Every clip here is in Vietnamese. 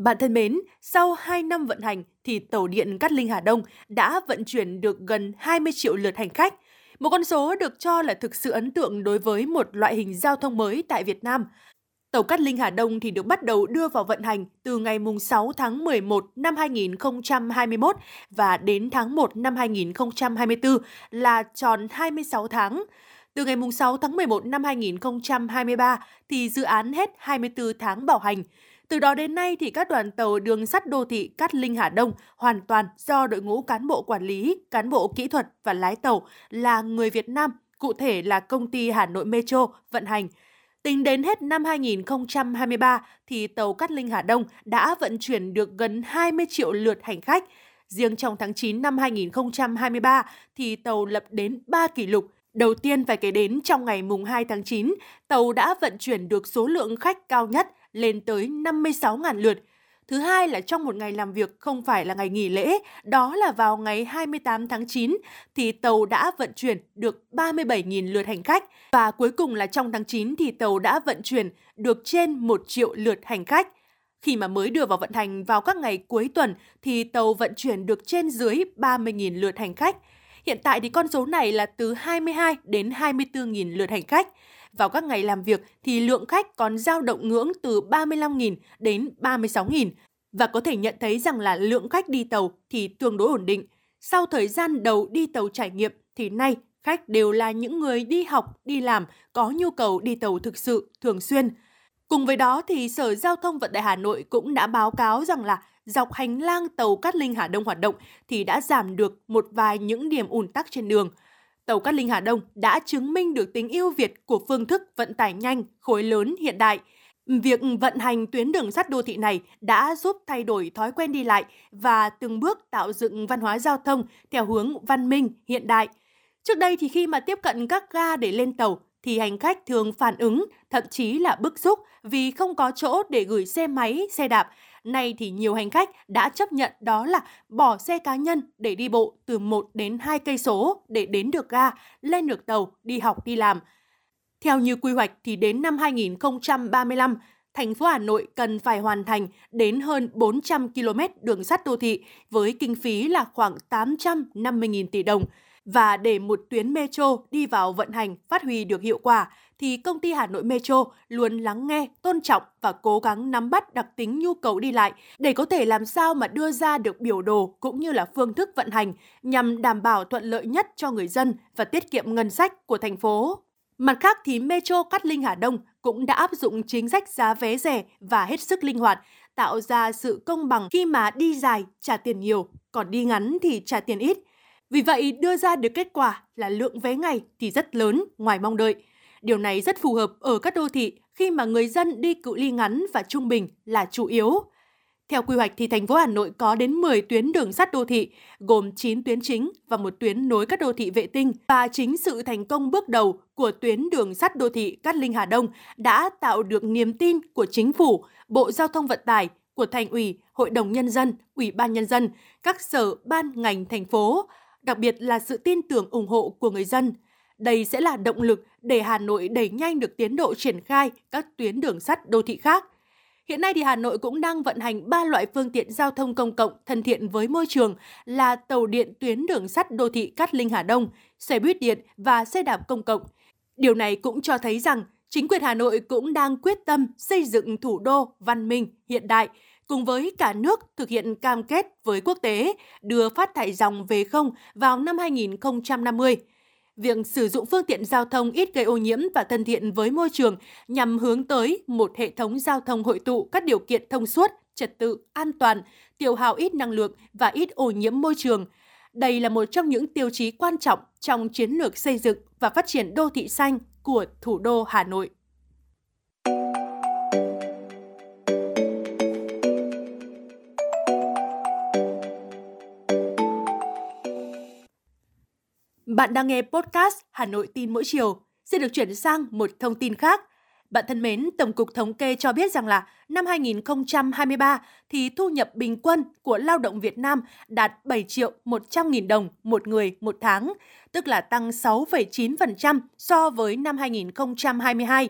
Bạn thân mến, sau 2 năm vận hành thì tàu điện Cát Linh Hà Đông đã vận chuyển được gần 20 triệu lượt hành khách. Một con số được cho là thực sự ấn tượng đối với một loại hình giao thông mới tại Việt Nam. Tàu Cát Linh Hà Đông thì được bắt đầu đưa vào vận hành từ ngày 6 tháng 11 năm 2021 và đến tháng 1 năm 2024 là tròn 26 tháng. Từ ngày 6 tháng 11 năm 2023 thì dự án hết 24 tháng bảo hành. Từ đó đến nay thì các đoàn tàu đường sắt đô thị Cát Linh Hà Đông hoàn toàn do đội ngũ cán bộ quản lý, cán bộ kỹ thuật và lái tàu là người Việt Nam, cụ thể là công ty Hà Nội Metro vận hành. Tính đến hết năm 2023 thì tàu Cát Linh Hà Đông đã vận chuyển được gần 20 triệu lượt hành khách. Riêng trong tháng 9 năm 2023 thì tàu lập đến 3 kỷ lục. Đầu tiên phải kể đến trong ngày mùng 2 tháng 9, tàu đã vận chuyển được số lượng khách cao nhất lên tới 56.000 lượt. Thứ hai là trong một ngày làm việc không phải là ngày nghỉ lễ, đó là vào ngày 28 tháng 9 thì tàu đã vận chuyển được 37.000 lượt hành khách và cuối cùng là trong tháng 9 thì tàu đã vận chuyển được trên 1 triệu lượt hành khách. Khi mà mới đưa vào vận hành vào các ngày cuối tuần thì tàu vận chuyển được trên dưới 30.000 lượt hành khách. Hiện tại thì con số này là từ 22 đến 24.000 lượt hành khách. Vào các ngày làm việc thì lượng khách còn dao động ngưỡng từ 35.000 đến 36.000 và có thể nhận thấy rằng là lượng khách đi tàu thì tương đối ổn định. Sau thời gian đầu đi tàu trải nghiệm thì nay khách đều là những người đi học, đi làm, có nhu cầu đi tàu thực sự, thường xuyên. Cùng với đó thì Sở Giao thông Vận tải Hà Nội cũng đã báo cáo rằng là dọc hành lang tàu Cát Linh Hà Đông hoạt động thì đã giảm được một vài những điểm ùn tắc trên đường tàu Cát Linh Hà Đông đã chứng minh được tính ưu việt của phương thức vận tải nhanh, khối lớn hiện đại. Việc vận hành tuyến đường sắt đô thị này đã giúp thay đổi thói quen đi lại và từng bước tạo dựng văn hóa giao thông theo hướng văn minh, hiện đại. Trước đây thì khi mà tiếp cận các ga để lên tàu thì hành khách thường phản ứng, thậm chí là bức xúc vì không có chỗ để gửi xe máy, xe đạp Nay thì nhiều hành khách đã chấp nhận đó là bỏ xe cá nhân để đi bộ từ 1 đến 2 cây số để đến được ga, lên được tàu, đi học đi làm. Theo như quy hoạch thì đến năm 2035, thành phố Hà Nội cần phải hoàn thành đến hơn 400 km đường sắt đô thị với kinh phí là khoảng 850.000 tỷ đồng. Và để một tuyến metro đi vào vận hành phát huy được hiệu quả thì công ty Hà Nội Metro luôn lắng nghe, tôn trọng và cố gắng nắm bắt đặc tính nhu cầu đi lại để có thể làm sao mà đưa ra được biểu đồ cũng như là phương thức vận hành nhằm đảm bảo thuận lợi nhất cho người dân và tiết kiệm ngân sách của thành phố. Mặt khác thì Metro Cát Linh Hà Đông cũng đã áp dụng chính sách giá vé rẻ và hết sức linh hoạt, tạo ra sự công bằng khi mà đi dài trả tiền nhiều, còn đi ngắn thì trả tiền ít. Vì vậy, đưa ra được kết quả là lượng vé ngày thì rất lớn ngoài mong đợi. Điều này rất phù hợp ở các đô thị khi mà người dân đi cự ly ngắn và trung bình là chủ yếu. Theo quy hoạch thì thành phố Hà Nội có đến 10 tuyến đường sắt đô thị, gồm 9 tuyến chính và một tuyến nối các đô thị vệ tinh. Và chính sự thành công bước đầu của tuyến đường sắt đô thị Cát Linh Hà Đông đã tạo được niềm tin của chính phủ, Bộ Giao thông Vận tải, của Thành ủy, Hội đồng Nhân dân, Ủy ban Nhân dân, các sở ban ngành thành phố, đặc biệt là sự tin tưởng ủng hộ của người dân. Đây sẽ là động lực để Hà Nội đẩy nhanh được tiến độ triển khai các tuyến đường sắt đô thị khác. Hiện nay thì Hà Nội cũng đang vận hành 3 loại phương tiện giao thông công cộng thân thiện với môi trường là tàu điện tuyến đường sắt đô thị Cát Linh Hà Đông, xe buýt điện và xe đạp công cộng. Điều này cũng cho thấy rằng chính quyền Hà Nội cũng đang quyết tâm xây dựng thủ đô văn minh, hiện đại, cùng với cả nước thực hiện cam kết với quốc tế đưa phát thải dòng về không vào năm 2050. Việc sử dụng phương tiện giao thông ít gây ô nhiễm và thân thiện với môi trường nhằm hướng tới một hệ thống giao thông hội tụ các điều kiện thông suốt, trật tự, an toàn, tiêu hao ít năng lượng và ít ô nhiễm môi trường. Đây là một trong những tiêu chí quan trọng trong chiến lược xây dựng và phát triển đô thị xanh của thủ đô Hà Nội. Bạn đang nghe podcast Hà Nội tin mỗi chiều. Xin được chuyển sang một thông tin khác. Bạn thân mến, Tổng cục Thống kê cho biết rằng là năm 2023 thì thu nhập bình quân của lao động Việt Nam đạt 7 triệu 100 nghìn đồng một người một tháng, tức là tăng 6,9% so với năm 2022.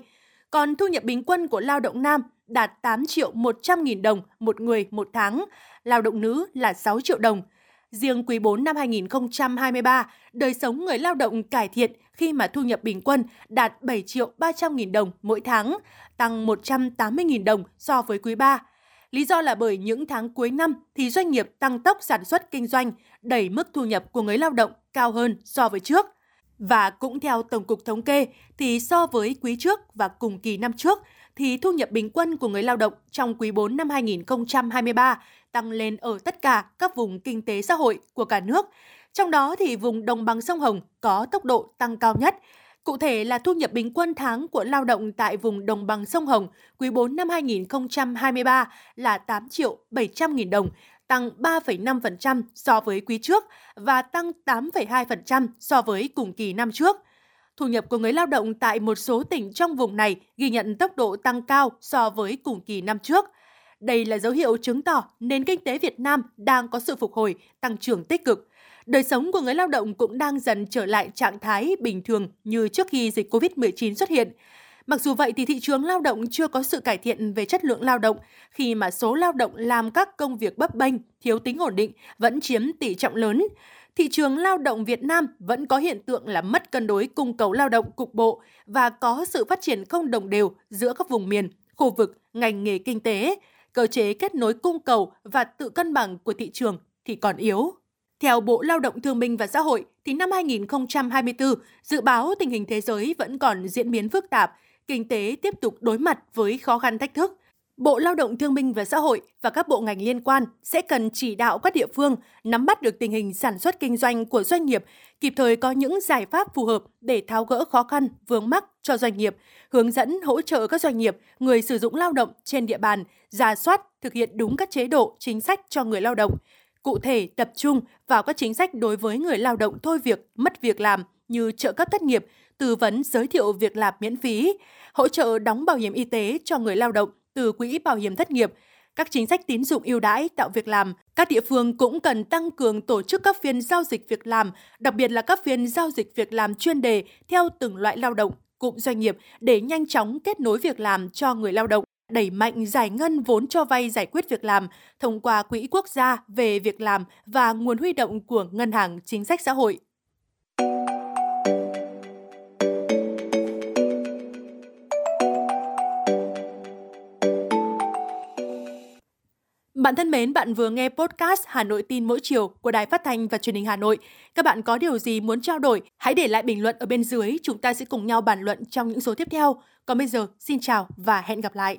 Còn thu nhập bình quân của lao động nam đạt 8 triệu 100 nghìn đồng một người một tháng, lao động nữ là 6 triệu đồng. Riêng quý 4 năm 2023, đời sống người lao động cải thiện khi mà thu nhập bình quân đạt 7 triệu 300 nghìn đồng mỗi tháng, tăng 180 nghìn đồng so với quý 3. Lý do là bởi những tháng cuối năm thì doanh nghiệp tăng tốc sản xuất kinh doanh, đẩy mức thu nhập của người lao động cao hơn so với trước. Và cũng theo Tổng cục Thống kê thì so với quý trước và cùng kỳ năm trước thì thu nhập bình quân của người lao động trong quý 4 năm 2023 tăng lên ở tất cả các vùng kinh tế xã hội của cả nước. Trong đó thì vùng đồng bằng sông Hồng có tốc độ tăng cao nhất. Cụ thể là thu nhập bình quân tháng của lao động tại vùng đồng bằng sông Hồng quý 4 năm 2023 là 8 triệu 700 nghìn đồng, tăng 3,5% so với quý trước và tăng 8,2% so với cùng kỳ năm trước. Thu nhập của người lao động tại một số tỉnh trong vùng này ghi nhận tốc độ tăng cao so với cùng kỳ năm trước. Đây là dấu hiệu chứng tỏ nền kinh tế Việt Nam đang có sự phục hồi, tăng trưởng tích cực. Đời sống của người lao động cũng đang dần trở lại trạng thái bình thường như trước khi dịch COVID-19 xuất hiện. Mặc dù vậy thì thị trường lao động chưa có sự cải thiện về chất lượng lao động khi mà số lao động làm các công việc bấp bênh, thiếu tính ổn định vẫn chiếm tỷ trọng lớn. Thị trường lao động Việt Nam vẫn có hiện tượng là mất cân đối cung cầu lao động cục bộ và có sự phát triển không đồng đều giữa các vùng miền, khu vực, ngành nghề kinh tế. Cơ chế kết nối cung cầu và tự cân bằng của thị trường thì còn yếu. Theo Bộ Lao động Thương binh và Xã hội, thì năm 2024, dự báo tình hình thế giới vẫn còn diễn biến phức tạp, kinh tế tiếp tục đối mặt với khó khăn thách thức. Bộ Lao động Thương binh và Xã hội và các bộ ngành liên quan sẽ cần chỉ đạo các địa phương nắm bắt được tình hình sản xuất kinh doanh của doanh nghiệp, kịp thời có những giải pháp phù hợp để tháo gỡ khó khăn, vướng mắc cho doanh nghiệp, hướng dẫn hỗ trợ các doanh nghiệp, người sử dụng lao động trên địa bàn, ra soát, thực hiện đúng các chế độ, chính sách cho người lao động. Cụ thể, tập trung vào các chính sách đối với người lao động thôi việc, mất việc làm như trợ cấp thất nghiệp, tư vấn giới thiệu việc làm miễn phí, hỗ trợ đóng bảo hiểm y tế cho người lao động từ quỹ bảo hiểm thất nghiệp, các chính sách tín dụng ưu đãi tạo việc làm. Các địa phương cũng cần tăng cường tổ chức các phiên giao dịch việc làm, đặc biệt là các phiên giao dịch việc làm chuyên đề theo từng loại lao động, cụm doanh nghiệp để nhanh chóng kết nối việc làm cho người lao động đẩy mạnh giải ngân vốn cho vay giải quyết việc làm thông qua Quỹ Quốc gia về việc làm và nguồn huy động của Ngân hàng Chính sách Xã hội. Bạn thân mến, bạn vừa nghe podcast Hà Nội tin mỗi chiều của Đài Phát thanh và Truyền hình Hà Nội. Các bạn có điều gì muốn trao đổi, hãy để lại bình luận ở bên dưới, chúng ta sẽ cùng nhau bàn luận trong những số tiếp theo. Còn bây giờ, xin chào và hẹn gặp lại.